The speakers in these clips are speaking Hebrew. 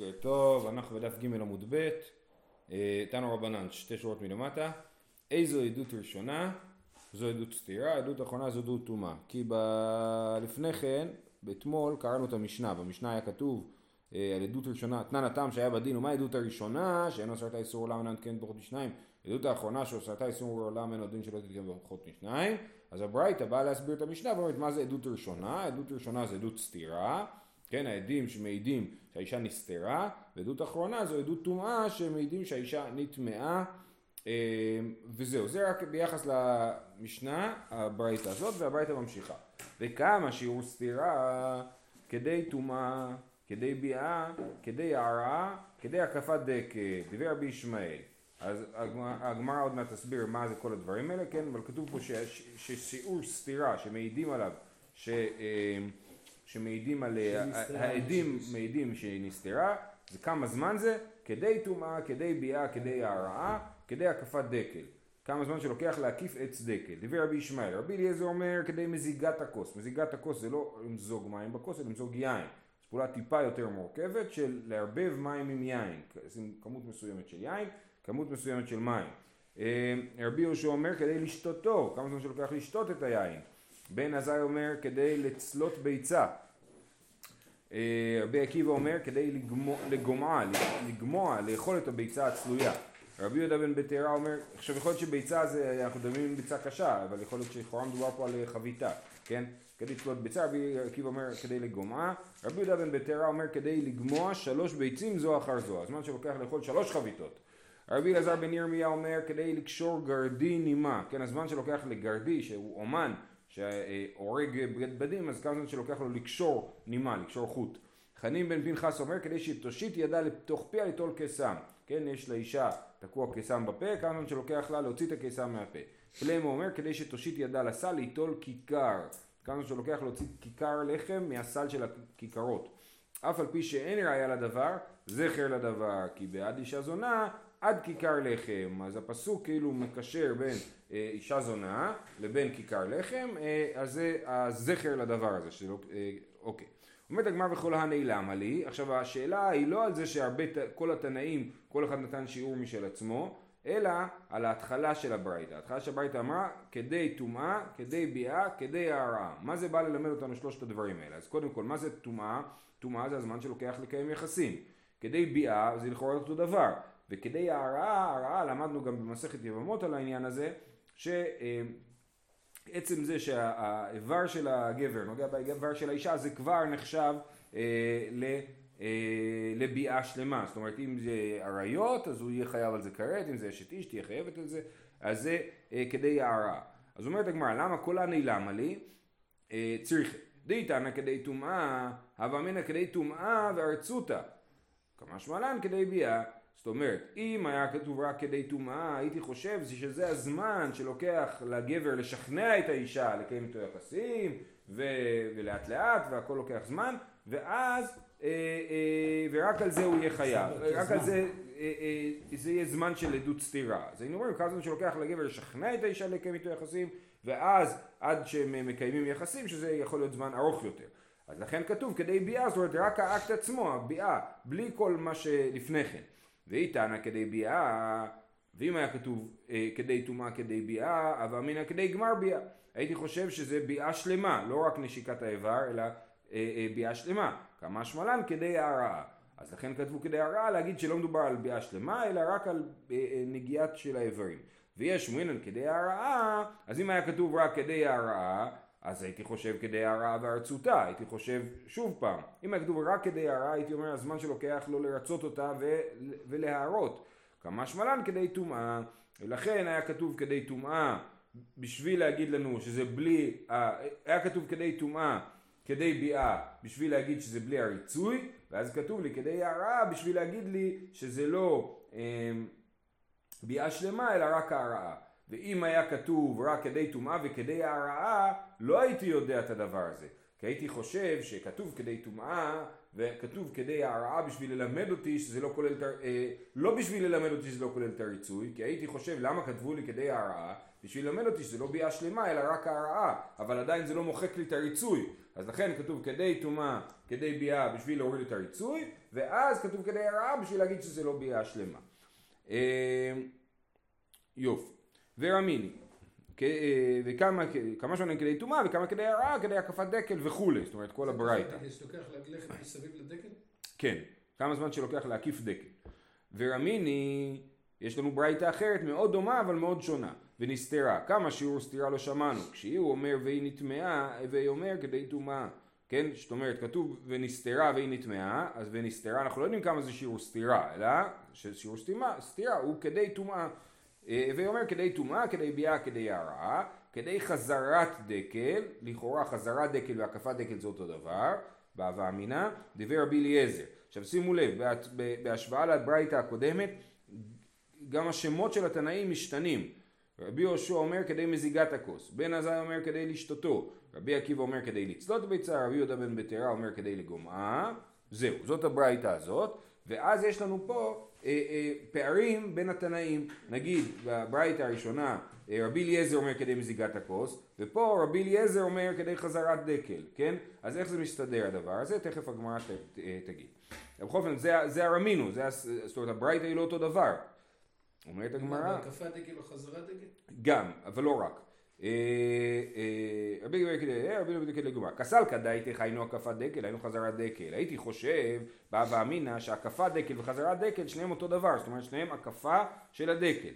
בוקר טוב, אנחנו בדף ג' עמוד ב', אה, תנו רבנן, שתי שורות מלמטה. איזו עדות ראשונה? זו עדות סתירה, עדות אחרונה זו עדות טומאה. כי ב... לפני כן, אתמול קראנו את המשנה, במשנה היה כתוב אה, על עדות ראשונה, תנן הטעם שהיה בדין, ומה העדות הראשונה? שאין עושרתה איסור עולם אינה נתקנת פחות משניים. עדות האחרונה שעושרתה איסור עולם אין עוד דין שלא תתקן פחות משניים. אז הברייתא באה להסביר את המשנה ואומרת מה זה עדות ראשונה? עדות ראשונה זה עדות סתירה. כן, העדים שמעידים שהאישה נסתרה, ועדות אחרונה זו עדות טומאה שמעידים שהאישה נטמעה אה, וזהו, זה רק ביחס למשנה, הברייתא הזאת, והברייתא ממשיכה. וכמה שיעור סתירה כדי טומאה, כדי ביאה, כדי הערה, כדי הקפת דקה, דבר רבי ישמעאל. אז הגמרא עוד מעט תסביר מה זה כל הדברים האלה, כן, אבל כתוב פה ששיעור סתירה שמעידים עליו, ש... אה, שמעידים על, העדים מעידים שהיא נסתרה, זה כמה זמן זה? כדי טומאה, כדי ביאה, כדי הרעה, כדי הקפת דקל. כמה זמן שלוקח להקיף עץ דקל. דיבר רבי ישמעאל, רבי אליעזר אומר כדי מזיגת הכוס. מזיגת הכוס זה לא למזוג מים בכוס, אלא למזוג יין. זו פעולה טיפה יותר מורכבת של לערבב מים עם יין. כמות מסוימת של יין, כמות מסוימת של מים. אה, רבי יהושע אומר כדי לשתותו, כמה זמן שלוקח לשתות את היין. בן עזאי אומר כדי לצלות ביצה. אה, רבי עקיבא אומר כדי לגומעה, לגמוע, לאכול את הביצה הצלויה. רבי יהודה בן בתרא אומר, עכשיו יכול להיות שביצה זה, אנחנו מדברים בביצה קשה, אבל יכול להיות שלכאורה מדובר פה על חביתה, כן? כדי לצלות ביצה, רבי עקיבא אומר כדי לגומעה, רבי יהודה בן בתרא אומר כדי לגמוע שלוש ביצים זו אחר זו, הזמן שלוקח לאכול שלוש חביתות. רבי אלעזר בן ירמיה אומר כדי לקשור גרדי נימה, כן, הזמן שלוקח לגרדי שהוא אומן שהורג בגד בדים אז כמה זמן שלוקח לו לקשור נימה, לקשור חוט. חנין בן פנחס אומר כדי שתושיט ידה לתוך פיה ליטול קיסם, כן יש לאישה תקוע קיסם בפה, כמה זמן שלוקח לה להוציא את הקיסם מהפה. פלמו אומר כדי שתושיט ידה לסל ליטול כיכר, כמה זמן שלוקח להוציא כיכר לחם מהסל של הכיכרות. אף על פי שאין ראיה לדבר, זכר לדבר, כי בעד אישה זונה עד כיכר לחם. אז הפסוק כאילו מקשר בין אישה זונה לבין כיכר לחם, אה, אז זה הזכר לדבר הזה, שלא, אה, אוקיי. אומרת הגמר וכל הנעלמה לי, עכשיו השאלה היא לא על זה שהרבה, כל התנאים, כל אחד נתן שיעור משל עצמו, אלא על ההתחלה של הברייתא. ההתחלה של הברייתא אמרה כדי טומאה, כדי ביאה, כדי הערעה. מה זה בא ללמד אותנו שלושת הדברים האלה? אז קודם כל, מה זה טומאה? טומאה זה הזמן שלוקח לקיים יחסים. כדי ביאה זה לכאורה אותו דבר. וכדי ההרעה, הרעה למדנו גם במסכת יבמות על העניין הזה, שעצם זה שהאיבר של הגבר נוגע באיבר של האישה זה כבר נחשב אה, ל... אה, לביאה שלמה, זאת אומרת אם זה עריות אז הוא יהיה חייב על זה כרת, אם זה אשת איש תהיה חייבת על זה, אז זה אה, כדי הערה. אז אומרת הגמרא, למה כל הנעלמה לי? צריך, דהיתנא כדי טומאה, הווה אמינא כדי טומאה וארצותא, כמה שמלן כדי ביאה. זאת אומרת, אם היה כתוב רק כדי טומאה, הייתי חושב שזה הזמן שלוקח לגבר לשכנע את האישה לקיים איתו יחסים, ו- ולאט לאט, והכל לוקח זמן, ואז, אה, אה, ורק על זה הוא יהיה חייב, רק על זה, אה, אה, זה יהיה זמן של עדות סתירה. אז היינו אומרים, כמה זמן שלוקח לגבר לשכנע את האישה לקיים איתו יחסים, ואז עד שהם מקיימים יחסים, שזה יכול להיות זמן ארוך יותר. אז לכן כתוב כדי ביאה, זאת אומרת רק האקט עצמו, הביאה, בלי כל מה שלפני כן. והיא טענה כדי ביאה, ואם היה כתוב אה, כדי טומאה כדי ביאה, אבל אמינא כדי גמר ביאה. הייתי חושב שזה ביאה שלמה, לא רק נשיקת האיבר, אלא אה, אה, ביאה שלמה. כמה שמלן כדי הרעה. אז לכן כתבו כדי הרעה להגיד שלא מדובר על ביאה שלמה, אלא רק על אה, אה, נגיעת של האיברים. ויש מינן כדי הרעה, אז אם היה כתוב רק כדי הרעה, אז הייתי חושב כדי הרעה וארצותה, הייתי חושב שוב פעם, אם היה כתוב רק כדי הרעה הייתי אומר הזמן שלוקח לו לרצות אותה ו- ולהערות, כמה שמלן כדי טומאה, ולכן היה כתוב כדי טומאה בשביל להגיד לנו שזה בלי, היה כתוב כדי טומאה כדי ביאה בשביל להגיד שזה בלי הריצוי, ואז כתוב לי כדי הרעה בשביל להגיד לי שזה לא אה, ביאה שלמה אלא רק הרעה. ואם היה כתוב רק כדי טומאה וכדי הרעה, לא הייתי יודע את הדבר הזה. כי הייתי חושב שכתוב כדי טומאה וכתוב כדי הרעה בשביל ללמד אותי שזה לא כולל, אה, לא בשביל ללמד אותי שזה לא כולל את הריצוי, כי הייתי חושב למה כתבו לי כדי הרעה, בשביל ללמד אותי שזה לא ביאה שלמה אלא רק הרעה, אבל עדיין זה לא מוחק לי את הריצוי. אז לכן כתוב כדי טומאה, כדי ביאה בשביל להוריד את הריצוי, ואז כתוב כדי הרעה בשביל להגיד שזה לא ביאה שלמה. אה, יופי. ורמיני, אה, וכמה כמה שונה כדי טומאה וכמה כדי הרעה, כדי הקפת דקל וכולי, זאת אומרת כל הברייתא. שלוקח ללכת מסביב לדקל? כן, כמה זמן שלוקח להקיף דקל. ורמיני, יש לנו ברייתא אחרת מאוד דומה אבל מאוד שונה. ונסתרה, כמה שיעור סתירה לא שמענו, כשהוא אומר והיא נטמעה, והיא אומר כדי טומאה. כן, זאת אומרת, כתוב ונסתרה והיא נטמעה, אז ונסתרה, אנחנו לא יודעים כמה זה שיעור סתירה, אלא ששיעור סתירה הוא כדי טומאה. אה, והיא אומר כדי טומאה, כדי ביאה, כדי הרעה, כדי חזרת דקל, לכאורה חזרת דקל והקפת דקל זה אותו דבר, בהווה אמינה, דבר רבי אליעזר. עכשיו שימו לב, בהשוואה לברייתא הקודמת, גם השמות של התנאים משתנים. רבי יהושע אומר כדי מזיגת הכוס, בן עזאי אומר כדי לשתותו, רבי עקיבא אומר כדי לצלות ביצה, רבי יהודה בן בטרה אומר כדי לגומעה, זהו, זאת הברייתא הזאת, ואז יש לנו פה פערים בין התנאים, נגיד בברייתא הראשונה אה, רבי אליעזר אומר כדי מזיגת הכוס, ופה רבי אליעזר אומר כדי חזרת דקל, כן? אז איך זה מסתדר הדבר הזה? תכף הגמרא תגיד. בכל אופן זה, זה הרמינו, זה, זאת אומרת הברייתא היא לא אותו דבר. אומרת הגמרא... בהקפת דקל או חזרת דקל? גם, אבל לא רק. אה, אה, רבי גבי כדי, אה, רבי גבי כדי גמרא, כסל כדאיתך היינו הקפת דקל, היינו חזרת דקל. הייתי חושב, בא ואמינא, שהקפת דקל וחזרת דקל שניהם אותו דבר, זאת אומרת שניהם הקפה של הדקל.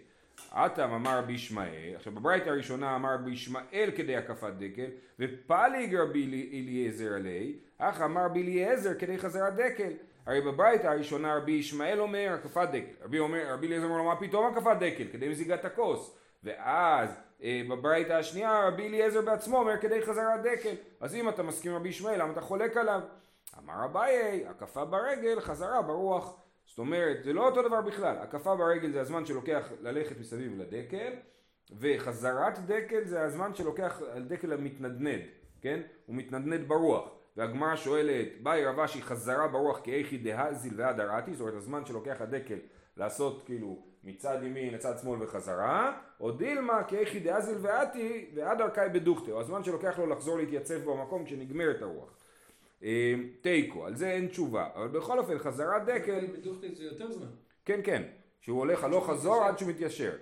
עתם אמר רבי ישמעאל, עכשיו בברייתא הראשונה אמר רבי ישמעאל כדי הקפת דקל, ופליג רבי אליעזר עלי, אך אמר רבי אליעזר כדי חזרת דקל. הרי בברייתא הראשונה רבי ישמעאל אומר הקפת דקל, רבי אליעזר אומר לו מה פתאום הקפת דקל, כדי מזיגת הכוס, ואז אה, בברייתא השנייה רבי אליעזר בעצמו אומר כדי חזרת דקל, אז אם אתה מסכים רבי ישמעאל למה אתה חולק עליו? אמר אביי, הקפה ברגל, חזרה ברוח. זאת אומרת, זה לא אותו דבר בכלל, הקפה ברגל זה הזמן שלוקח ללכת מסביב לדקל, וחזרת דקל זה הזמן שלוקח על דקל המתנדנד, כן? הוא מתנדנד ברוח. והגמרא שואלת, באי רב אשי חזרה ברוח כאיכי דהזיל ועד הראתי, זאת אומרת הזמן שלוקח הדקל לעשות כאילו מצד ימין לצד שמאל וחזרה, או דילמה כאיכי דהזיל ועתי ועד ארכאי בדוכתא, או הזמן שלוקח לו לחזור להתייצב במקום כשנגמרת הרוח. אה, תיקו, על זה אין תשובה, אבל בכל אופן חזרת דקל... בדוכתא זה יותר זמן. כן כן, שהוא הולך הלוך חזור עד שהוא מתיישר.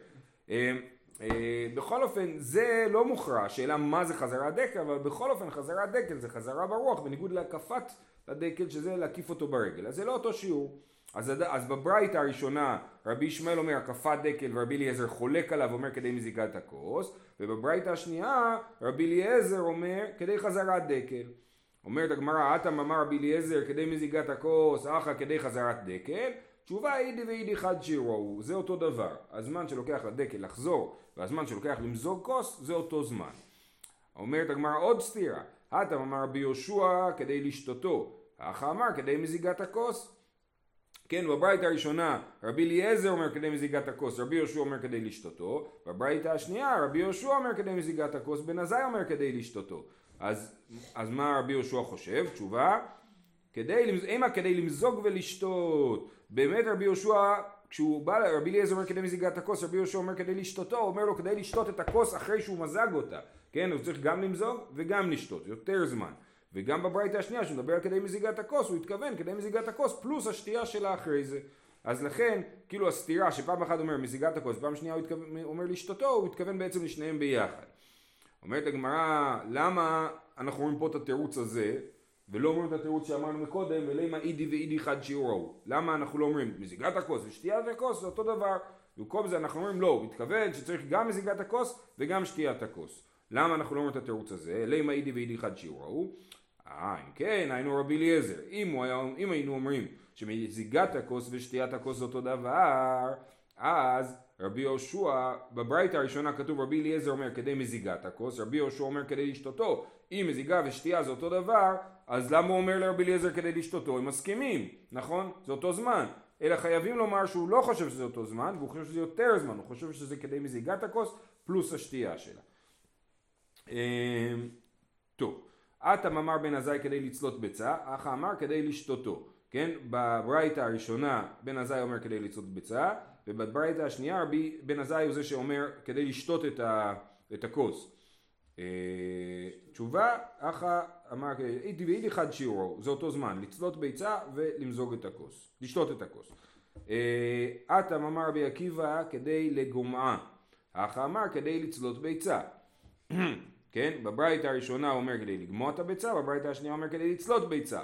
אה, אה, בכל אופן זה לא מוכרע, השאלה מה זה חזרת דקל, אבל בכל אופן חזרת דקל זה חזרה ברוח בניגוד להקפת הדקל שזה להקיף אותו ברגל, אז זה לא אותו שיעור. אז, אז בברייתא הראשונה רבי ישמעאל אומר הקפת דקל ורבי אליעזר חולק עליו ואומר כדי מזיגת הכוס ובברייתא השנייה רבי אליעזר אומר כדי חזרת דקל. אומרת הגמרא עתם אמר רבי אליעזר כדי מזיגת הכוס אחא כדי חזרת דקל תשובה אידי ואידי חד שירו זה אותו דבר הזמן שלוקח לדקל לחזור והזמן שלוקח למזוג כוס זה אותו זמן. אומרת הגמרא עוד סתירה, הטם אמר רבי יהושע כדי לשתותו, האח אמר כדי מזיגת הכוס. כן, בברייתא הראשונה רבי אליעזר אומר כדי מזיגת הכוס, רבי יהושע אומר כדי לשתותו, בברייתא השנייה רבי יהושע אומר כדי מזיגת הכוס, בן עזאי אומר כדי לשתותו. אז, אז מה רבי יהושע חושב? תשובה, כדי, אימה כדי למזוג ולשתות. באמת רבי יהושע כשהוא בא, רבי אליעזר אומר כדי מזיגת הכוס, רבי יהושע אומר כדי לשתותו, הוא אומר לו כדי לשתות את הכוס אחרי שהוא מזג אותה, כן, הוא צריך גם למזוג וגם לשתות, יותר זמן. וגם בברייתא השנייה, שהוא מדבר על כדי מזיגת הכוס, הוא התכוון כדי מזיגת הכוס פלוס השתייה שלה אחרי זה. אז לכן, כאילו הסתירה שפעם אחת אומר מזיגת הכוס, פעם שנייה הוא התכוון, אומר לשתותו, הוא התכוון בעצם לשניהם ביחד. אומרת הגמרא, למה אנחנו רואים פה את התירוץ הזה, ולא אומרים את התירוץ שאמרנו מקודם, ולמה אידי ואידי חד שיעורו. למה אנחנו לא אומרים מזיגת הכוס ושתיית הכוס זה אותו דבר. במקום זה אנחנו אומרים לא, הוא מתכוון שצריך גם מזיגת הכוס וגם שתיית הכוס. למה אנחנו לא אומרים את התירוץ הזה? למה אידי ואידי חד שיעורו. אה, אם כן, היינו רבי אליעזר. אם, אם היינו אומרים שמזיגת הכוס ושתיית הכוס זה אותו דבר, אז רבי יהושע, בברייתא הראשונה כתוב רבי אליעזר אומר כדי מזיגת הכוס, רבי יהושע אומר כדי לשתותו. אם מזיגה ושתייה זה אותו דבר, אז למה הוא אומר לרבי אליעזר כדי לשתותו? הם מסכימים, נכון? זה אותו זמן. אלא חייבים לומר שהוא לא חושב שזה אותו זמן, והוא חושב שזה יותר זמן, הוא חושב שזה כדי מזיגת הכוס פלוס השתייה שלה. אמ, טוב, אטם אמר בן עזאי כדי לצלות ביצה, אך אמר כדי לשתותו. כן? בברייתא הראשונה בן עזאי אומר כדי לצלות ביצה, ובברייתא השנייה רבי בן עזאי הוא זה שאומר כדי לשתות את, ה, את הכוס. אה, תשובה, אחא אמר, איתי ואיתי חד שיעורו, זה אותו זמן, לצלות ביצה ולמזוג את הכוס, לשתות את הכוס. אטם אמר רבי עקיבא כדי לגומעה, אחא אמר כדי לצלות ביצה. כן? בברייתא הראשונה הוא אומר כדי לגמוע את הביצה, בברייתא השנייה אומר כדי לצלות ביצה.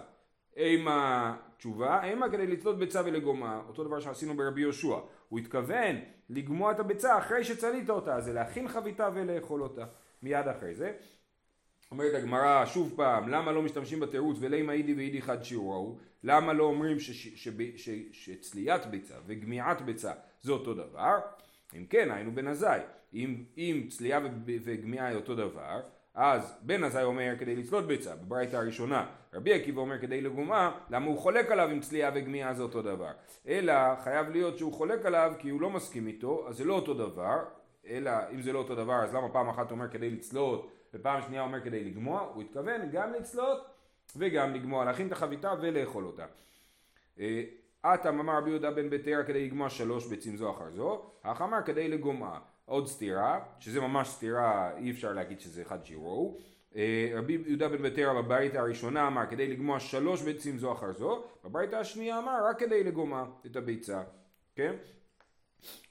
אימה תשובה, אימה כדי לצלות ביצה ולגומעה, אותו דבר שעשינו ברבי יהושע. הוא התכוון לגמוע את הביצה אחרי שצלית אותה, זה להכין חביתה ולאכול אותה מיד אחרי זה. אומרת הגמרא שוב פעם, למה לא משתמשים בתירוץ ולימה אידי ואידי חד שיעורו? למה לא אומרים שצליית ביצה וגמיעת ביצה זה אותו דבר? אם כן, היינו בן עזאי. אם, אם צלייה וגמיעה היא אותו דבר, אז בן עזאי אומר כדי לצלות ביצה, בברייתא הראשונה. רבי עקיבא אומר כדי לגומה, למה הוא חולק עליו אם צלייה וגמיעה זה אותו דבר. אלא חייב להיות שהוא חולק עליו כי הוא לא מסכים איתו, אז זה לא אותו דבר, אלא אם זה לא אותו דבר אז למה פעם אחת אומר כדי לצלות ופעם שנייה אומר כדי לגמוע, הוא התכוון גם לצלות וגם לגמוע, להכין את החביתה ולאכול אותה. אטם אמר רבי יהודה בן ביתר כדי לגמוע שלוש ביצים זו אחר זו, אך אמר כדי לגומעה. עוד סתירה, שזה ממש סתירה, אי אפשר להגיד שזה אחד שירו. אה, רבי יהודה בן ביתר בברית הראשונה אמר כדי לגמוע שלוש ביצים זו אחר זו, בברית השנייה אמר רק כדי לגומע את הביצה, כן?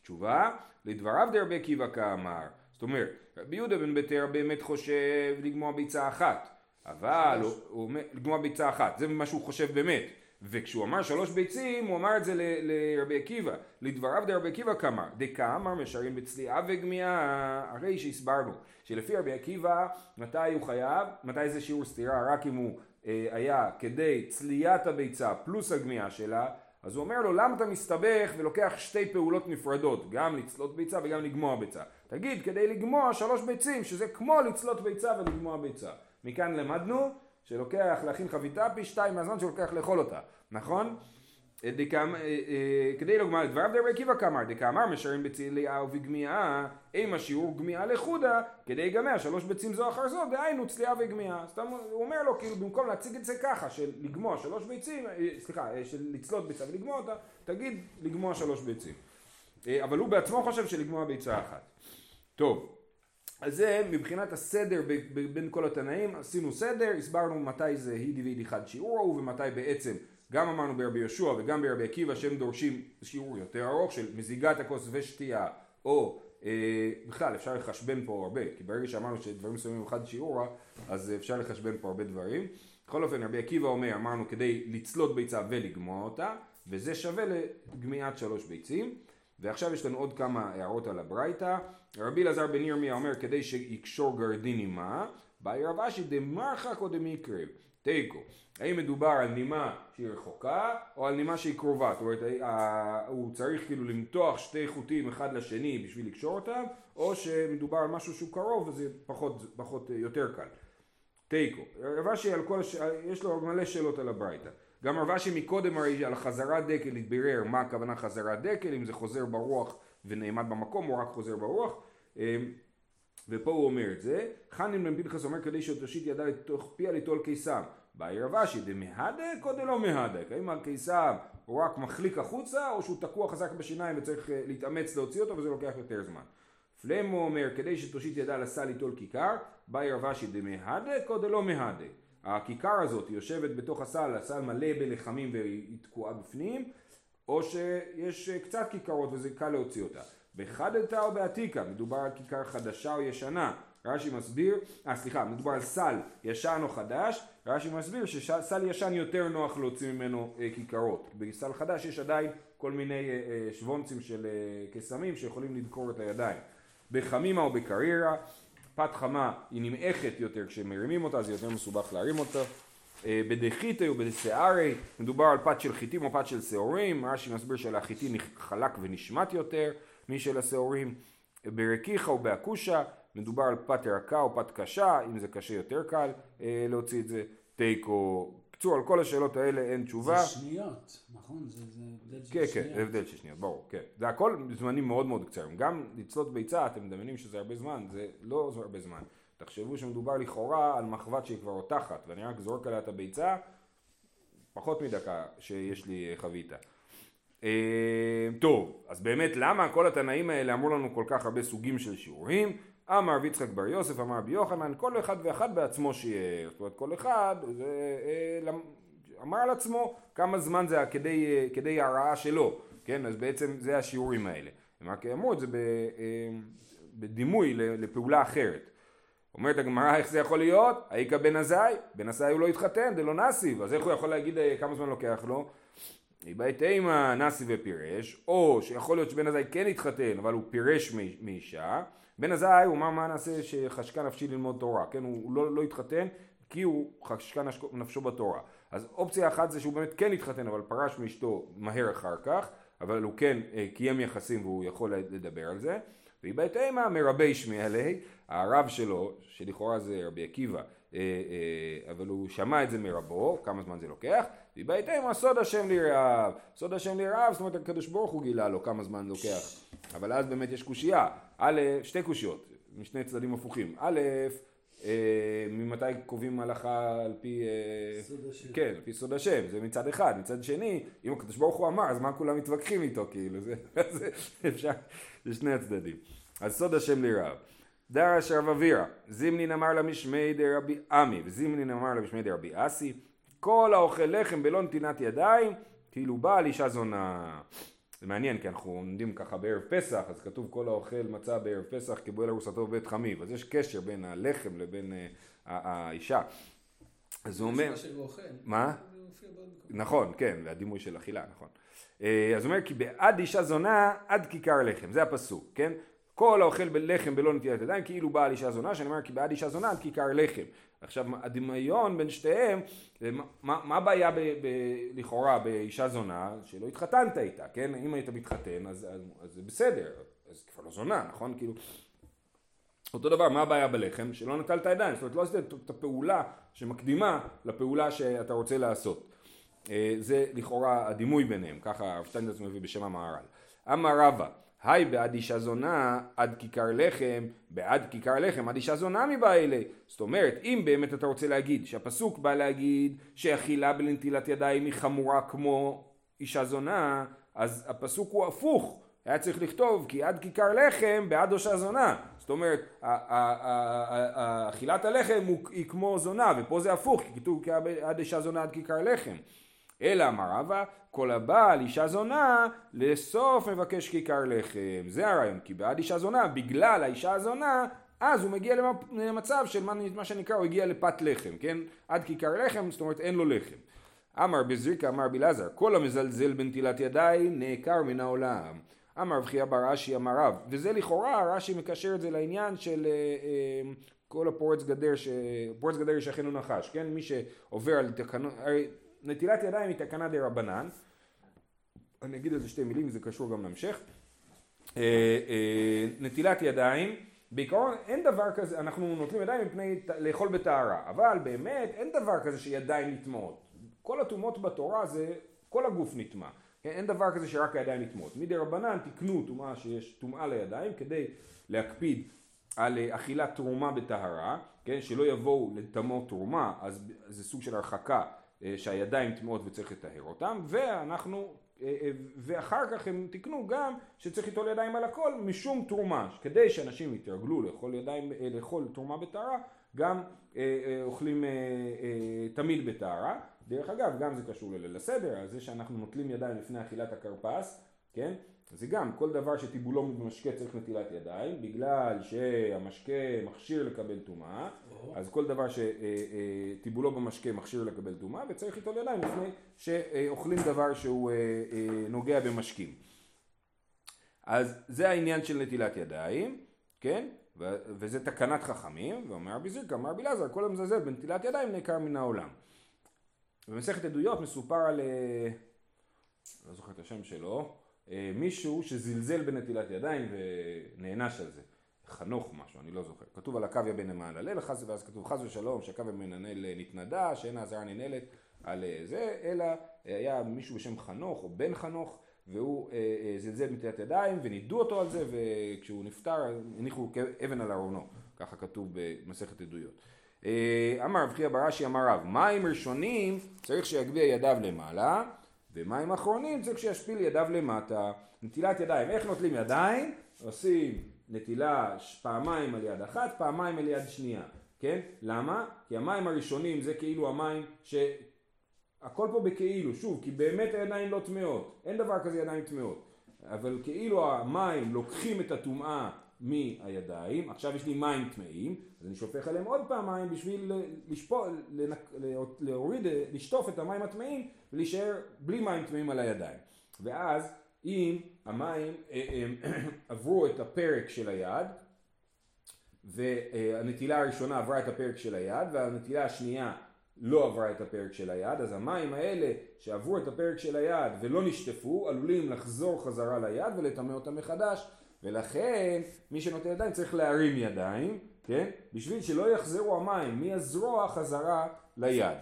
תשובה, לדבריו דרבי עקיבא כאמר, זאת אומרת, רבי יהודה בן ביתר באמת חושב לגמוע ביצה אחת, אבל הוא, הוא לגמוע ביצה אחת, זה מה שהוא חושב באמת. וכשהוא אמר שלוש ביצים, הוא אמר את זה לרבי עקיבא. לדבריו דרבי עקיבא כמה? דקאמר משרים בצליעה וגמיעה, הרי שהסברנו, שלפי רבי עקיבא, מתי הוא חייב, מתי זה שיעור סתירה, רק אם הוא אה, היה כדי צליית הביצה פלוס הגמיעה שלה, אז הוא אומר לו למה אתה מסתבך ולוקח שתי פעולות נפרדות, גם לצלות ביצה וגם לגמוע ביצה. תגיד כדי לגמוע שלוש ביצים, שזה כמו לצלות ביצה ולגמוע ביצה. מכאן למדנו שלוקח להכין חביתה פי שתיים מהזמן שלוקח לאכול אותה, נכון? אה, אה, אה, כדי לומר את דבריו דרבי עקיבא כאמר, דקאמר משרים בצליעה ובגמיעה, אימה שיעור גמיעה לחודה, כדי יגמע שלוש ביצים זו אחר זו, דהיינו צליעה וגמיעה. סתם הוא אומר לו, כאילו במקום להציג את זה ככה, של לגמוע שלוש ביצים, סליחה, של לצלות ביצה ולגמוע אותה, תגיד לגמוע שלוש ביצים. אבל הוא בעצמו חושב שלגמוע ביצה אחת. טוב. אז זה מבחינת הסדר בין כל התנאים, עשינו סדר, הסברנו מתי זה הידי ואידי חד שיעורו ומתי בעצם גם אמרנו ברבי יהושע וגם ברבי עקיבא שהם דורשים שיעור יותר ארוך של מזיגת הכוס ושתייה או אה, בכלל אפשר לחשבן פה הרבה כי ברגע שאמרנו שדברים מסוימים חד שיעורה אז אפשר לחשבן פה הרבה דברים. בכל אופן רבי עקיבא אומר אמרנו כדי לצלות ביצה ולגמוע אותה וזה שווה לגמיעת שלוש ביצים ועכשיו יש לנו עוד כמה הערות על הברייתא. רבי אלעזר בן ירמיה אומר כדי שיקשור גרדין עימה, באי רב אשי דמרחק או דמיקרב, תיקו. האם מדובר על נימה שהיא רחוקה או על נימה שהיא קרובה? זאת אומרת, הוא צריך כאילו למתוח שתי חוטים אחד לשני בשביל לקשור אותם, או שמדובר על משהו שהוא קרוב וזה פחות, פחות יותר קל. תיקו. רב אשי על כל, הש... יש לו מלא שאלות על הברייתא. גם רב אשי מקודם הרי על חזרת דקל התברר מה הכוונה חזרת דקל, אם זה חוזר ברוח ונעמד במקום או רק חוזר ברוח. אמ, ופה הוא אומר את זה. חנין בן פנחס אומר כדי שתושיט ידה לתוך פיה ליטול קיסם. באי רב אשי דמהדק או דלא מהדק? האם הקיסם הוא רק מחליק החוצה או שהוא תקוע חזק בשיניים וצריך אה, להתאמץ להוציא אותו וזה לוקח יותר זמן. פלמו אומר כדי שתושיט ידה לסל ליטול כיכר, באי רב אשי דמהדק או דלא מהדק? הכיכר הזאת יושבת בתוך הסל, הסל מלא בלחמים והיא תקועה בפנים, או שיש קצת כיכרות וזה קל להוציא אותה. בחדתא או בעתיקה, מדובר על כיכר חדשה או ישנה, רש"י מסביר, אה סליחה, מדובר על סל ישן או חדש, רש"י מסביר שסל ישן יותר נוח להוציא ממנו אה, כיכרות, בסל חדש יש עדיין כל מיני אה, אה, שוונצים של אה, קסמים שיכולים לדקור את הידיים. בחמימה או בקריירה, פת חמה היא נמעכת יותר כשמרימים אותה, זה יותר מסובך להרים אותה. אה, בדחיתי ובדשערי, מדובר על פת של חיטים או פת של שעורים, רש"י מסביר שלחיטים חלק ונשמט יותר משל השעורים. ברקיחה או באקושה, מדובר על פת רכה או פת קשה, אם זה קשה יותר קל אה, להוציא את זה. תיקו בקיצור, על כל השאלות האלה אין תשובה. זה שניות, נכון? זה, זה הבדל של כן, שניות. כן, זה הבדל של שניות, ברור, כן. זה הכל זמנים מאוד מאוד קצרים. גם לצלות ביצה, אתם מדמיינים שזה הרבה זמן, זה לא הרבה זמן. תחשבו שמדובר לכאורה על מחבת שהיא כבר רותחת, ואני רק זורק עליה את הביצה, פחות מדקה שיש לי חביתה. אה, טוב, אז באמת למה כל התנאים האלה אמרו לנו כל כך הרבה סוגים של שיעורים? אמר רבי יצחק בר יוסף, אמר רבי יוחנן, כל אחד ואחד בעצמו שיער. זאת אומרת, כל אחד, זה, אה, אמר על עצמו כמה זמן זה כדי, אה, כדי הרעה שלו, כן? אז בעצם זה השיעורים האלה. הם רק אמרו את זה אה, בדימוי לפעולה אחרת. אומרת הגמרא, איך זה יכול להיות? האיכא בן עזאי, בן עזאי הוא לא התחתן, דלא נסיב, אז איך הוא יכול להגיד כמה זמן לוקח לו? איבאי תימא נסי ופירש, או שיכול להיות שבן עזאי כן התחתן, אבל הוא פירש מאישה. בן עזאי הוא אמר מה נעשה שחשקה נפשי ללמוד תורה, כן? הוא, לא, לא התחתן כי הוא חשקה נפשו בתורה. אז אופציה אחת זה שהוא באמת כן התחתן, אבל פרש מאשתו מהר אחר כך, אבל הוא כן אה, קיים יחסים והוא יכול לדבר על זה. ואיבאי תימא מרבי שמי עלי, הרב שלו, שלכאורה זה רבי עקיבא, אה, אה, אבל הוא שמע את זה מרבו, כמה זמן זה לוקח, ואיבאי תימא סוד השם לירעב, סוד השם לירעב, זאת אומרת הקדוש ברוך הוא גילה לו כמה זמן לוקח, אבל אז באמת יש קושייה, א', שתי קושיות, משני צדדים הפוכים, א', אה, ממתי קובעים הלכה על פי... אה, סוד השם. כן, על פי סוד השם, זה מצד אחד. מצד שני, אם הקדוש ברוך הוא אמר, אז מה כולם מתווכחים איתו, כאילו, זה, זה אפשר, זה שני הצדדים. אז סוד השם לירב. דרש רב אבירה, זימנין אמר לה משמי דרבי עמי, וזימנין אמר לה משמי דרבי אסי, כל האוכל לחם בלא נתינת ידיים, כאילו בעל אישה זונה. זה מעניין, כי אנחנו עומדים ככה בערב פסח, אז כתוב כל האוכל מצה בערב פסח כבועל ארוסתו בבית חמיב, אז יש קשר בין הלחם לבין אה, האישה. אז הוא אומר... מה. נכון, כן, והדימוי של אכילה, נכון. אה, אז הוא אומר כי בעד אישה זונה עד כיכר לחם, זה הפסוק, כן? כל האוכל בלחם בלא נטילת ידיים כאילו בעל אישה זונה, שאני אומר כי בעד אישה זונה עד כיכר לחם. עכשיו הדמיון בין שתיהם, מה- הבעיה לכאורה באישה זונה שלא התחתנת איתה, כן? אם היית מתחתן אז זה בסדר, אז כבר לא זונה, נכון? כאילו אותו דבר, מה הבעיה בלחם? שלא נטלת ידיים, זאת אומרת לא עשית את הפעולה שמקדימה לפעולה שאתה רוצה לעשות. אה, זה לכאורה הדימוי ביניהם, ככה הרב שטיינדרס מביא בשם המהר"ל. אמר רבא, היי בעד אישה זונה עד כיכר לחם, בעד כיכר לחם עד אישה זונה מבעילי. זאת אומרת, אם באמת אתה רוצה להגיד שהפסוק בא להגיד שאכילה בנטילת ידיים היא חמורה כמו אישה זונה, אז הפסוק הוא הפוך. היה צריך לכתוב כי עד כיכר לחם בעד אישה זונה. זאת אומרת, אכילת הלחם היא כמו זונה, ופה זה הפוך, כי כתוב כי עד אישה זונה עד כיכר לחם. אלא אמר רבא, כל הבעל אישה זונה, לסוף מבקש כיכר לחם. זה הרעיון, כי בעד אישה זונה, בגלל האישה הזונה, אז הוא מגיע למצב של מה, שנקרא, הוא הגיע לפת לחם, כן? עד כיכר לחם, זאת אומרת אין לו לחם. אמר בזריקה, אמר בלעזר, כל המזלזל בנטילת ידיים נעקר מן העולם. אמר רב בר אשי אמר רב, וזה לכאורה רש"י מקשר את זה לעניין של אה, אה, כל הפורץ גדר, ש... פורץ גדר ישכנו נחש, כן? מי שעובר על תקנות, נטילת ידיים היא תקנה דה רבנן, אני אגיד על זה שתי מילים, זה קשור גם להמשך. אה, אה, נטילת ידיים, בעיקרון אין דבר כזה, אנחנו נוטלים ידיים מפני לאכול בטהרה, אבל באמת אין דבר כזה שידיים נטמעות. כל הטומאות בתורה זה, כל הגוף נטמע. כן, אין דבר כזה שרק הידיים נטמעות. מדי רבנן תקנו טומאה שיש טומאה לידיים כדי להקפיד על אה, אכילת תרומה בטהרה, כן, שלא יבואו לטמאות תרומה, אז זה סוג של הרחקה אה, שהידיים טמאות וצריך לטהר אותם, ואנחנו, אה, אה, ואחר כך הם תיקנו גם שצריך ליטול ידיים על הכל משום תרומה, כדי שאנשים יתרגלו לאכול ידיים, אה, לאכול תרומה בטהרה, גם אה, אה, אוכלים אה, אה, תמיד בטהרה. דרך אגב, גם זה קשור לליל הסדר, על זה שאנחנו נוטלים ידיים לפני אכילת הכרפס, כן? זה גם, כל דבר שטיבולו במשקה צריך נטילת ידיים, בגלל שהמשקה מכשיר לקבל טומאה, אז כל דבר שטיבולו במשקה מכשיר לקבל טומאה, וצריך ליטול ידיים לפני שאוכלים דבר שהוא אה, אה, נוגע במשקים. אז זה העניין של נטילת ידיים, כן? וזה תקנת חכמים, ואומר רבי זירקה, אמר רבי אלעזר, כל המזלזל בנטילת ידיים נעקר מן העולם. במסכת עדויות מסופר על, אה, לא זוכר את השם שלו, אה, מישהו שזלזל בנטילת ידיים ונענש על זה. חנוך משהו, אני לא זוכר. כתוב על הקוויה בן המעללל, חס- ואז כתוב חס ושלום שהקוויה מנהל נתנדה, שאין האזהרה ננהלת על אה, זה, אלא אה, היה מישהו בשם חנוך או בן חנוך, והוא אה, אה, זלזל בנטילת ידיים ונידו אותו על זה, וכשהוא נפטר הניחו אבן על ארונו, ככה כתוב במסכת עדויות. אה, אמר רב חייא בראשי אמר רב, מים ראשונים צריך שיגביה ידיו למעלה, ומים אחרונים צריך שישפיל ידיו למטה. נטילת ידיים, איך נוטלים ידיים? עושים נטילה פעמיים על יד אחת, פעמיים על יד שנייה, כן? למה? כי המים הראשונים זה כאילו המים ש... הכל פה בכאילו, שוב, כי באמת הידיים לא טמאות, אין דבר כזה ידיים טמאות, אבל כאילו המים לוקחים את הטומאה מהידיים, עכשיו יש לי מים טמאים, אז אני שופך עליהם עוד פעם מים בשביל לשפול, לנק, להוריד, לשטוף את המים הטמאים ולהישאר בלי מים טמאים על הידיים. ואז אם המים אה, עברו את הפרק של היד, והנטילה הראשונה עברה את הפרק של היד, והנטילה השנייה לא עברה את הפרק של היד, אז המים האלה שעברו את הפרק של היד ולא נשטפו, עלולים לחזור חזרה ליד ולטמא אותם מחדש, ולכן מי שנוטל ידיים צריך להרים ידיים, כן? בשביל שלא יחזרו המים מהזרוע חזרה ליד.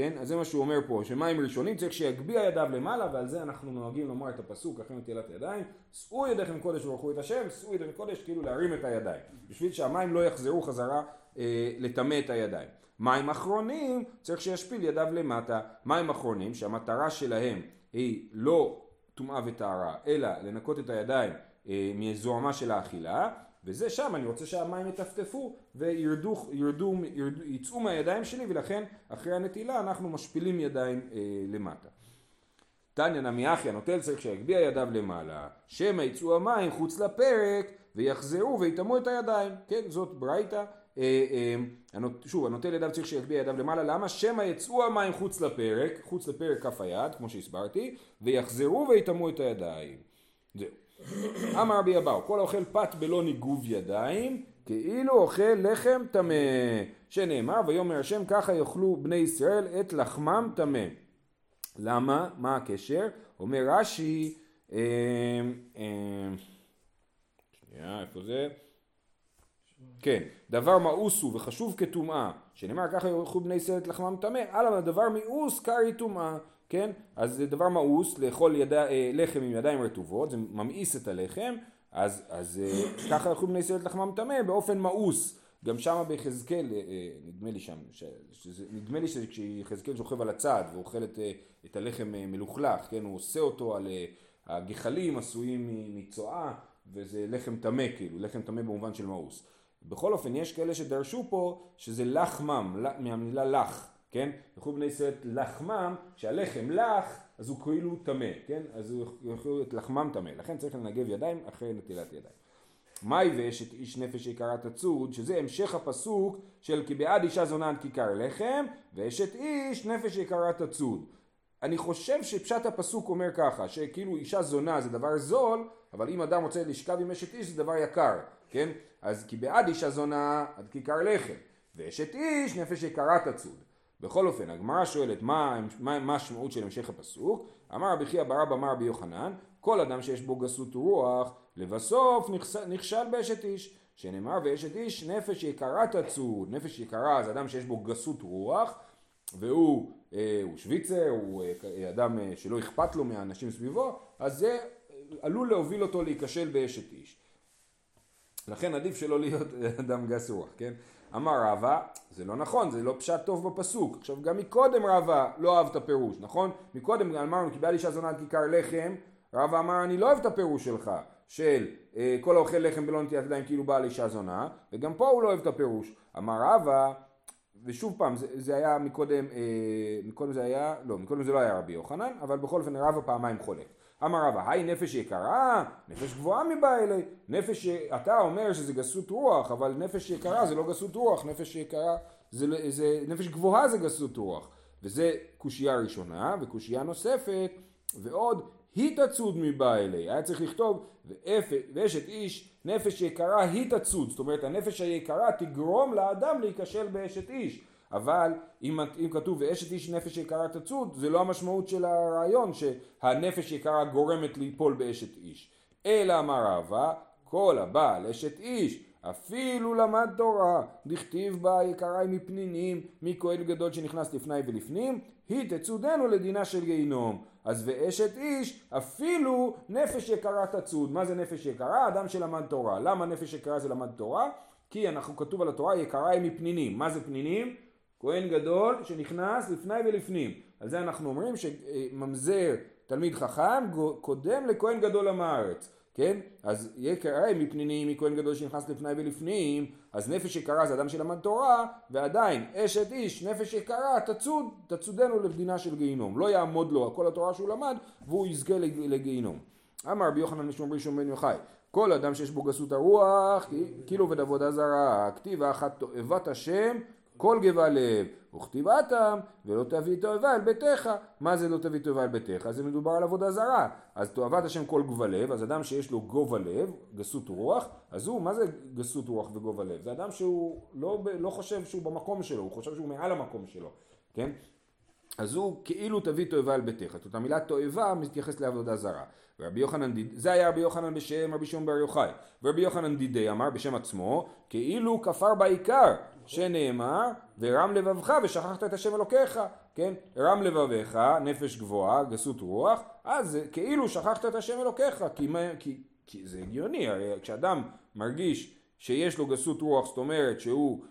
כן? אז זה מה שהוא אומר פה, שמים ראשונים צריך שיגביה ידיו למעלה, ועל זה אנחנו נוהגים לומר את הפסוק אחרי נטילת הידיים, שאו ידיכם קודש וברכו את השם, שאו ידיכם קודש, כאילו להרים את הידיים, בשביל שהמים לא יחזרו חזרה אה, לטמא את הידיים. מים אחרונים צריך שישפיל ידיו למטה, מים אחרונים שהמטרה שלהם היא לא טומאה וטהרה, אלא לנקות את הידיים אה, מזוהמה של האכילה, וזה שם אני רוצה שהמים יטפטפו וירדו, ירדו, ירדו, יצאו מהידיים שלי ולכן אחרי הנטילה אנחנו משפילים ידיים אה, למטה. תניא נמי אחי הנוטל צריך שיגביה ידיו למעלה, שמא יצאו המים חוץ לפרק ויחזרו ויטמאו את הידיים, כן זאת ברייתא, אה, אה, שוב הנוטל ידיו צריך שיגביה ידיו למעלה, למה? שמא יצאו המים חוץ לפרק, חוץ לפרק כף היד כמו שהסברתי, ויחזרו ויטמאו את הידיים. זהו. אמר רבי אבאו, כל האוכל פת בלא ניגוב ידיים, כאילו אוכל לחם טמא, שנאמר ויאמר השם ככה יאכלו בני ישראל את לחמם טמא. למה? מה הקשר? אומר רש"י, אה, אה, שנייה, איפה זה? כן, דבר מאוס הוא וחשוב כטומאה, שנאמר ככה יאכלו בני ישראל את לחמם טמא, אלא דבר מאוס קרעי טומאה, כן? אז זה דבר מאוס לאכול אה, לחם עם ידיים רטובות, זה ממאיס את הלחם, אז, אז אה, ככה יאכלו בני ישראל לחמם טמא באופן מאוס. גם שם ביחזקאל, אה, אה, נדמה לי שם, שזה, נדמה לי שיחזקאל שוכב על הצד ואוכל את, את הלחם מלוכלך, כן? הוא עושה אותו על הגחלים עשויים מצואה, וזה לחם טמא כאילו, לחם טמא במובן של מאוס. בכל אופן, יש כאלה שדרשו פה שזה לחמם, מהמילה לח, כן? יאכלו בני ישראל לחמם, שהלחם לח, אז הוא כאילו טמא, כן? אז הוא יאכלו את לחמם טמא, לכן צריך לנגב ידיים אחרי נטילת ידיים. מאי ואשת איש נפש יקרה תצוד, שזה המשך הפסוק של כי בעד אישה זונה עד כיכר לחם, ואשת איש נפש יקרה תצוד. אני חושב שפשט הפסוק אומר ככה, שכאילו אישה זונה זה דבר זול, אבל אם אדם רוצה לשכב עם אשת איש זה דבר יקר, כן? אז כי בעד אישה זונה עד כיכר לחם, ואשת איש נפש יקרה תצוד. בכל אופן, הגמרא שואלת מה, המשמעות של המשך הפסוק, אמר רבי חייא ברבא אמר רבי יוחנן, כל אדם שיש בו גסות רוח, לבסוף נכשל באשת איש, שנאמר ואשת איש נפש יקרה תצוד, נפש יקרה זה אדם שיש בו גסות רוח, והוא אה, הוא שוויצר, הוא אה, אדם אה, שלא אכפת לו מהאנשים סביבו, אז זה עלול להוביל אותו להיכשל באשת איש. לכן עדיף שלא להיות אדם גס רוח, כן? אמר רבא, זה לא נכון, זה לא פשט טוב בפסוק. עכשיו גם מקודם רבא לא אהב את הפירוש, נכון? מקודם אמרנו כי בעל אישה זונה כיכר לחם, רבא אמר אני לא אוהב את הפירוש שלך, של אה, כל האוכל לחם בלא נטיית ידיים כאילו בעל אישה זונה, וגם פה הוא לא אוהב את הפירוש. אמר רבא, ושוב פעם, זה, זה היה מקודם, אה, מקודם זה היה, לא, מקודם זה לא היה רבי יוחנן, אבל בכל אופן רבא פעמיים חולק. אמר רבא, היי נפש יקרה, נפש גבוהה מבעילי, נפש, אתה אומר שזה גסות רוח, אבל נפש יקרה זה לא גסות רוח, נפש יקרה, זה, זה, נפש גבוהה זה גסות רוח. וזה קושייה ראשונה, וקושייה נוספת, ועוד, היא תצוד מבעילי, היה צריך לכתוב, ואשת איש, נפש יקרה היא תצוד, זאת אומרת הנפש היקרה תגרום לאדם להיכשל באשת איש. אבל אם, אם כתוב ואשת איש נפש יקרה תצוד, זה לא המשמעות של הרעיון שהנפש יקרה גורמת ליפול באשת איש. אלא אמר רבא, כל הבעל אשת איש, אפילו למד תורה, דכתיב בה יקרה מפנינים, מכהן גדול שנכנס לפני ולפנים, היא תצודנו לדינה של גיהינום. אז ואשת איש, אפילו נפש יקרה תצוד. מה זה נפש יקרה? אדם שלמד תורה. למה נפש יקרה זה למד תורה? כי אנחנו כתוב על התורה יקרה היא מפנינים. מה זה פנינים? כהן גדול שנכנס לפני ולפנים. על זה אנחנו אומרים שממזר תלמיד חכם קודם לכהן גדול עם הארץ. כן? אז יהיה קרא מפנינים מכהן גדול שנכנס לפני ולפנים, אז נפש יקרה זה אדם שלמד תורה, ועדיין אשת איש, נפש יקרה, תצוד, תצודנו לדינה של גיהינום. לא יעמוד לו כל התורה שהוא למד, והוא יזכה לג- לגיהינום. אמר רבי יוחנן משום ראשון בן יוחאי, כל אדם שיש בו גסות הרוח, כאילו עובד עבודה זרה, כתיב אחת תועבת השם, כל גבה לב, וכתיב אטם, ולא תביא תועבה אל ביתך. מה זה לא תביא תועבה אל ביתך? זה מדובר על עבודה זרה. אז תועבת השם כל גבה לב, אז אדם שיש לו גובה לב, גסות רוח, אז הוא, מה זה גסות רוח וגובה לב? זה אדם שהוא לא, לא חושב שהוא במקום שלו, הוא חושב שהוא מעל המקום שלו, כן? אז הוא כאילו תביא תועבה על ביתך. זאת המילה תועבה מתייחס לעבודה זרה. ורבי יוחנן דיד... זה היה רבי יוחנן בשם רבי שמעון בר יוחאי. ורבי יוחנן דידי אמר בשם עצמו, כאילו כפר בעיקר, שנאמר, ורם לבבך ושכחת את השם אלוקיך, כן? רם לבביך, נפש גבוהה, גסות רוח, אז כאילו שכחת את השם אלוקיך, כי, מה, כי, כי זה הגיוני, הרי כשאדם מרגיש שיש לו גסות רוח, זאת אומרת שהוא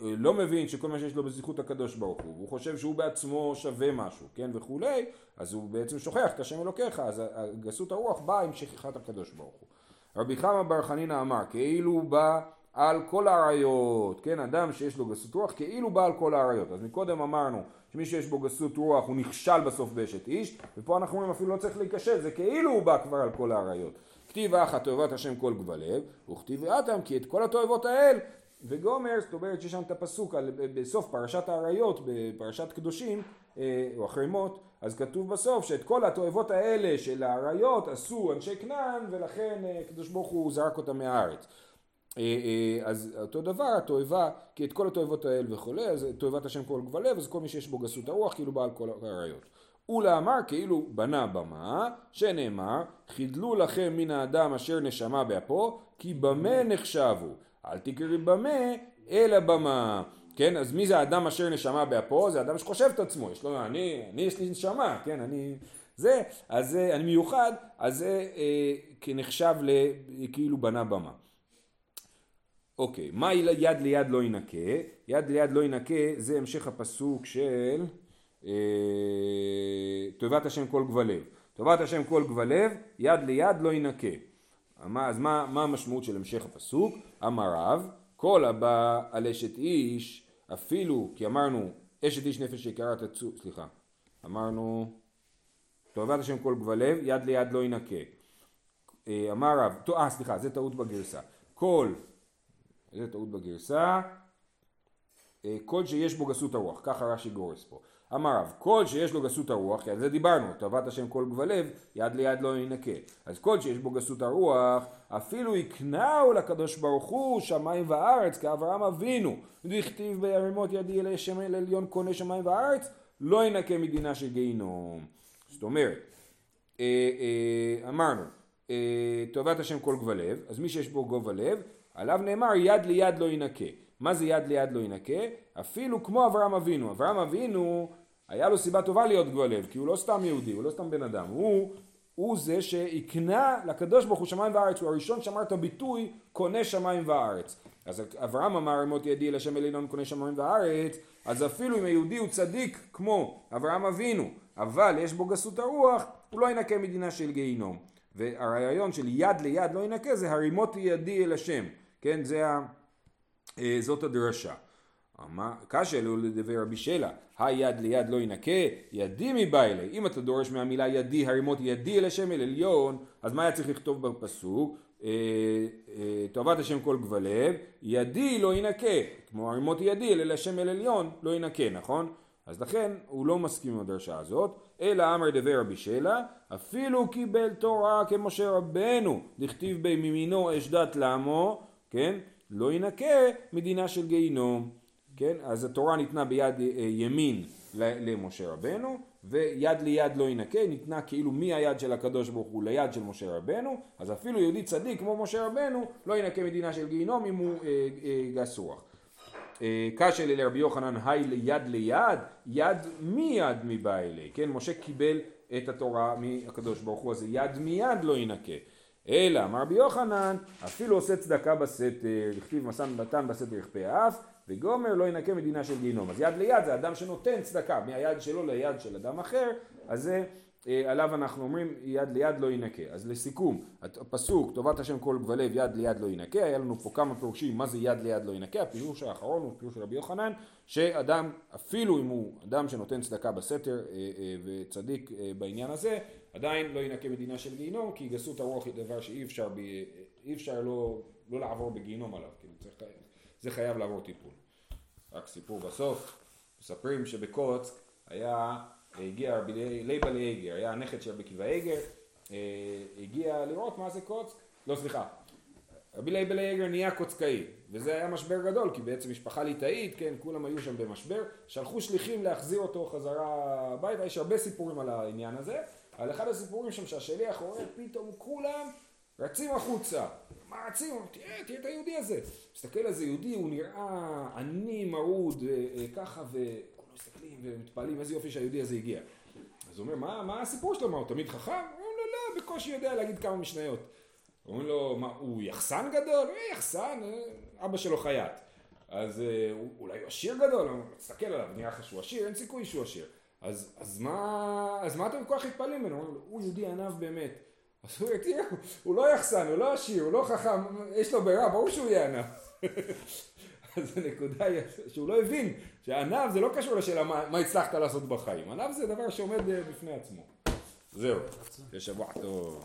לא מבין שכל מה שיש לו בזכות הקדוש ברוך הוא, והוא חושב שהוא בעצמו שווה משהו, כן, וכולי, אז הוא בעצם שוכח את השם אלוקיך, אז גסות הרוח באה עם שכחת הקדוש ברוך הוא. רבי חמא בר חנינא אמר, כאילו בא על כל האריות, כן, אדם שיש לו גסות רוח, כאילו בא על כל האריות. אז מקודם אמרנו שמי שיש בו גסות רוח הוא נכשל בסוף באשת איש, ופה אנחנו אומרים אפילו לא צריך להיכשל, זה כאילו הוא בא כבר על כל האריות. כתיב אחת תועבת השם כל גבל לב, וכתיב אטם כי את כל התועבות האל וגומר, זאת אומרת שיש שם את הפסוק על, בסוף פרשת האריות, בפרשת קדושים, אה, או אחרי מות, אז כתוב בסוף שאת כל התועבות האלה של האריות עשו אנשי כנען, ולכן אה, הקדוש ברוך הוא זרק אותם מהארץ. אה, אז אותו דבר, התועבה, כי את כל התועבות האל וכולי, אז תועבת השם כל גבל לב, אז כל מי שיש בו גסות הרוח, כאילו בעל כל האריות. ולאמר כאילו בנה במה, שנאמר, חידלו לכם מן האדם אשר נשמה באפו, כי במה נחשבו. אל תקראי במה, אלא במה. כן, אז מי זה האדם אשר נשמה באפו? זה אדם שחושב את עצמו, יש לו, אני, אני יש לי נשמה, כן, אני, זה, אז זה, אני מיוחד, אז זה אה, כנחשב ל, כאילו בנה במה. אוקיי, מה יד ליד לא ינקה? יד ליד לא ינקה זה המשך הפסוק של אה, תועבת השם כל גבל לב. תועבת השם כל גבל לב, יד ליד לא ינקה. מה- אז מה, מה המשמעות של המשך הפסוק? אמר רב, כל הבא על אשת איש, אפילו, כי אמרנו, אשת איש נפש יקרה תצו, סליחה, אמרנו, תועבת השם כל גבל לב, יד ליד לא ינקה. אה, אמר רב, אה סליחה, זה טעות בגרסה. כל, זה טעות בגרסה, אה, כל שיש בו גסות הרוח, ככה רש"י גורס פה. אמר רב, כל שיש לו גסות הרוח, כי על זה דיברנו, תאוות השם כל גבל לב, יד ליד לא ינקה. אז כל שיש בו גסות הרוח, אפילו יקנהו לקדוש ברוך הוא שמיים וארץ, כאברהם אבינו. דכתיב בירימות ידי אל השם אל עליון קונה שמיים וארץ, לא ינקה מדינה של גיהינום. זאת אומרת, אה, אה, אמרנו, אה, תאוות השם כל גבל לב, אז מי שיש בו גובה לב, עליו נאמר יד ליד לא ינקה. מה זה יד ליד לא ינקה? אפילו כמו אברהם אבינו. אברהם אבינו, היה לו סיבה טובה להיות גבל לב, כי הוא לא סתם יהודי, הוא לא סתם בן אדם. הוא, הוא זה שהקנה לקדוש ברוך הוא שמיים וארץ, הוא הראשון שאמר את הביטוי קונה שמיים וארץ. אז אברהם אמר אמות ידי אל השם אלינון קונה שמיים וארץ, אז אפילו אם היהודי הוא צדיק כמו אברהם אבינו, אבל יש בו גסות הרוח, הוא לא ינקה מדינה של גיהינום. והרעיון של יד ליד לא ינקה זה הרימותי ידי אל השם, כן? זה ה... אה, זאת הדרשה. קשה לו לדבר רבי שלה, היד ליד לא ינקה, ידי מבא אלי. אם אתה דורש מהמילה ידי, הרימות ידי אל השם אל עליון, אז מה היה צריך לכתוב בפסוק? אה, אה, תאוות השם כל גבל לב, ידי לא ינקה, כמו הרימות ידי אל השם אל עליון, לא ינקה, נכון? אז לכן הוא לא מסכים עם הדרשה הזאת, אלא אמר דבר רבי שלה, אפילו קיבל תורה כמשה רבנו, דכתיב בי מימינו אש דת לעמו, כן? לא ינקה מדינה של גיהינום, כן? אז התורה ניתנה ביד אה, ימין למשה רבנו, ויד ליד לא ינקה, ניתנה כאילו מהיד של הקדוש ברוך הוא ליד של משה רבנו, אז אפילו יהודי צדיק כמו משה רבנו, לא ינקה מדינה של גיהינום אם הוא אה, אה, גס רוח. אה, קשה לרבי יוחנן היי ליד ליד, יד מיד מבא כן? משה קיבל את התורה מהקדוש ברוך הוא, אז זה יד מיד לא ינקה. אלא, אמר רבי יוחנן, אפילו עושה צדקה בסתר, לכתיב מסן נתן בסתר יכפה האף, וגומר לא ינקה מדינה של גיהינום. אז יד ליד זה אדם שנותן צדקה, מהיד שלו ליד של אדם אחר, אז זה אה, עליו אנחנו אומרים יד ליד לא ינקה. אז לסיכום, הפסוק טובת השם כל גבלב יד ליד לא ינקה, היה לנו פה כמה פירושים מה זה יד ליד לא ינקה, הפירוש האחרון הוא פירוש של רבי יוחנן, שאדם אפילו אם הוא אדם שנותן צדקה בסתר אה, אה, וצדיק בעניין הזה, עדיין לא ינקה בדינה של גיהינום, כי גסות הרוח היא דבר שאי אפשר, ב, אי אפשר לא, לא לעבור בגיהינום עליו, כאילו צריך, זה חייב לעבור טיפול. רק סיפור בסוף, מספרים שבקוצק היה, הגיע רבי לייבה לייגר, היה הנכד של רבי עקיבא אייגר, אה, הגיע לראות מה זה קוצק, לא סליחה, רבי לייבה לייגר נהיה קוצקאי, וזה היה משבר גדול, כי בעצם משפחה ליטאית, כן, כולם היו שם במשבר, שלחו שליחים להחזיר אותו חזרה הביתה, יש הרבה סיפורים על העניין הזה, על אחד הסיפורים שם שהשליח רואה פתאום כולם רצים החוצה, מה רצים? תראה, תראה את היהודי הזה. מסתכל על זה יהודי, הוא נראה עני, מרוד, אה, אה, ככה, וכולם מסתכלים ומתפעלים איזה יופי שהיהודי הזה הגיע. אז הוא אומר, מה, מה הסיפור שלו? מה, הוא תמיד חכם? אומרים לו, לא, בקושי יודע להגיד כמה משניות. אומרים לו, מה, הוא יחסן גדול? אה, יחסן, אה, אבא שלו חייט. אז אה, אולי הוא עשיר גדול? הוא תסתכל עליו, נראה לך שהוא עשיר? אין סיכוי שהוא עשיר. אז, אז, מה, אז מה אתם כל כך מתפעלים ממנו? הוא יהודי ענב באמת. אז הוא תראה, הוא לא יחסן, הוא לא עשיר, הוא לא חכם, יש לו ברירה, ברור שהוא יהיה ענב. אז הנקודה היא שהוא לא הבין שענב זה לא קשור לשאלה מה, מה הצלחת לעשות בחיים. ענב זה דבר שעומד אה, בפני עצמו. זהו, זה שבוע טוב.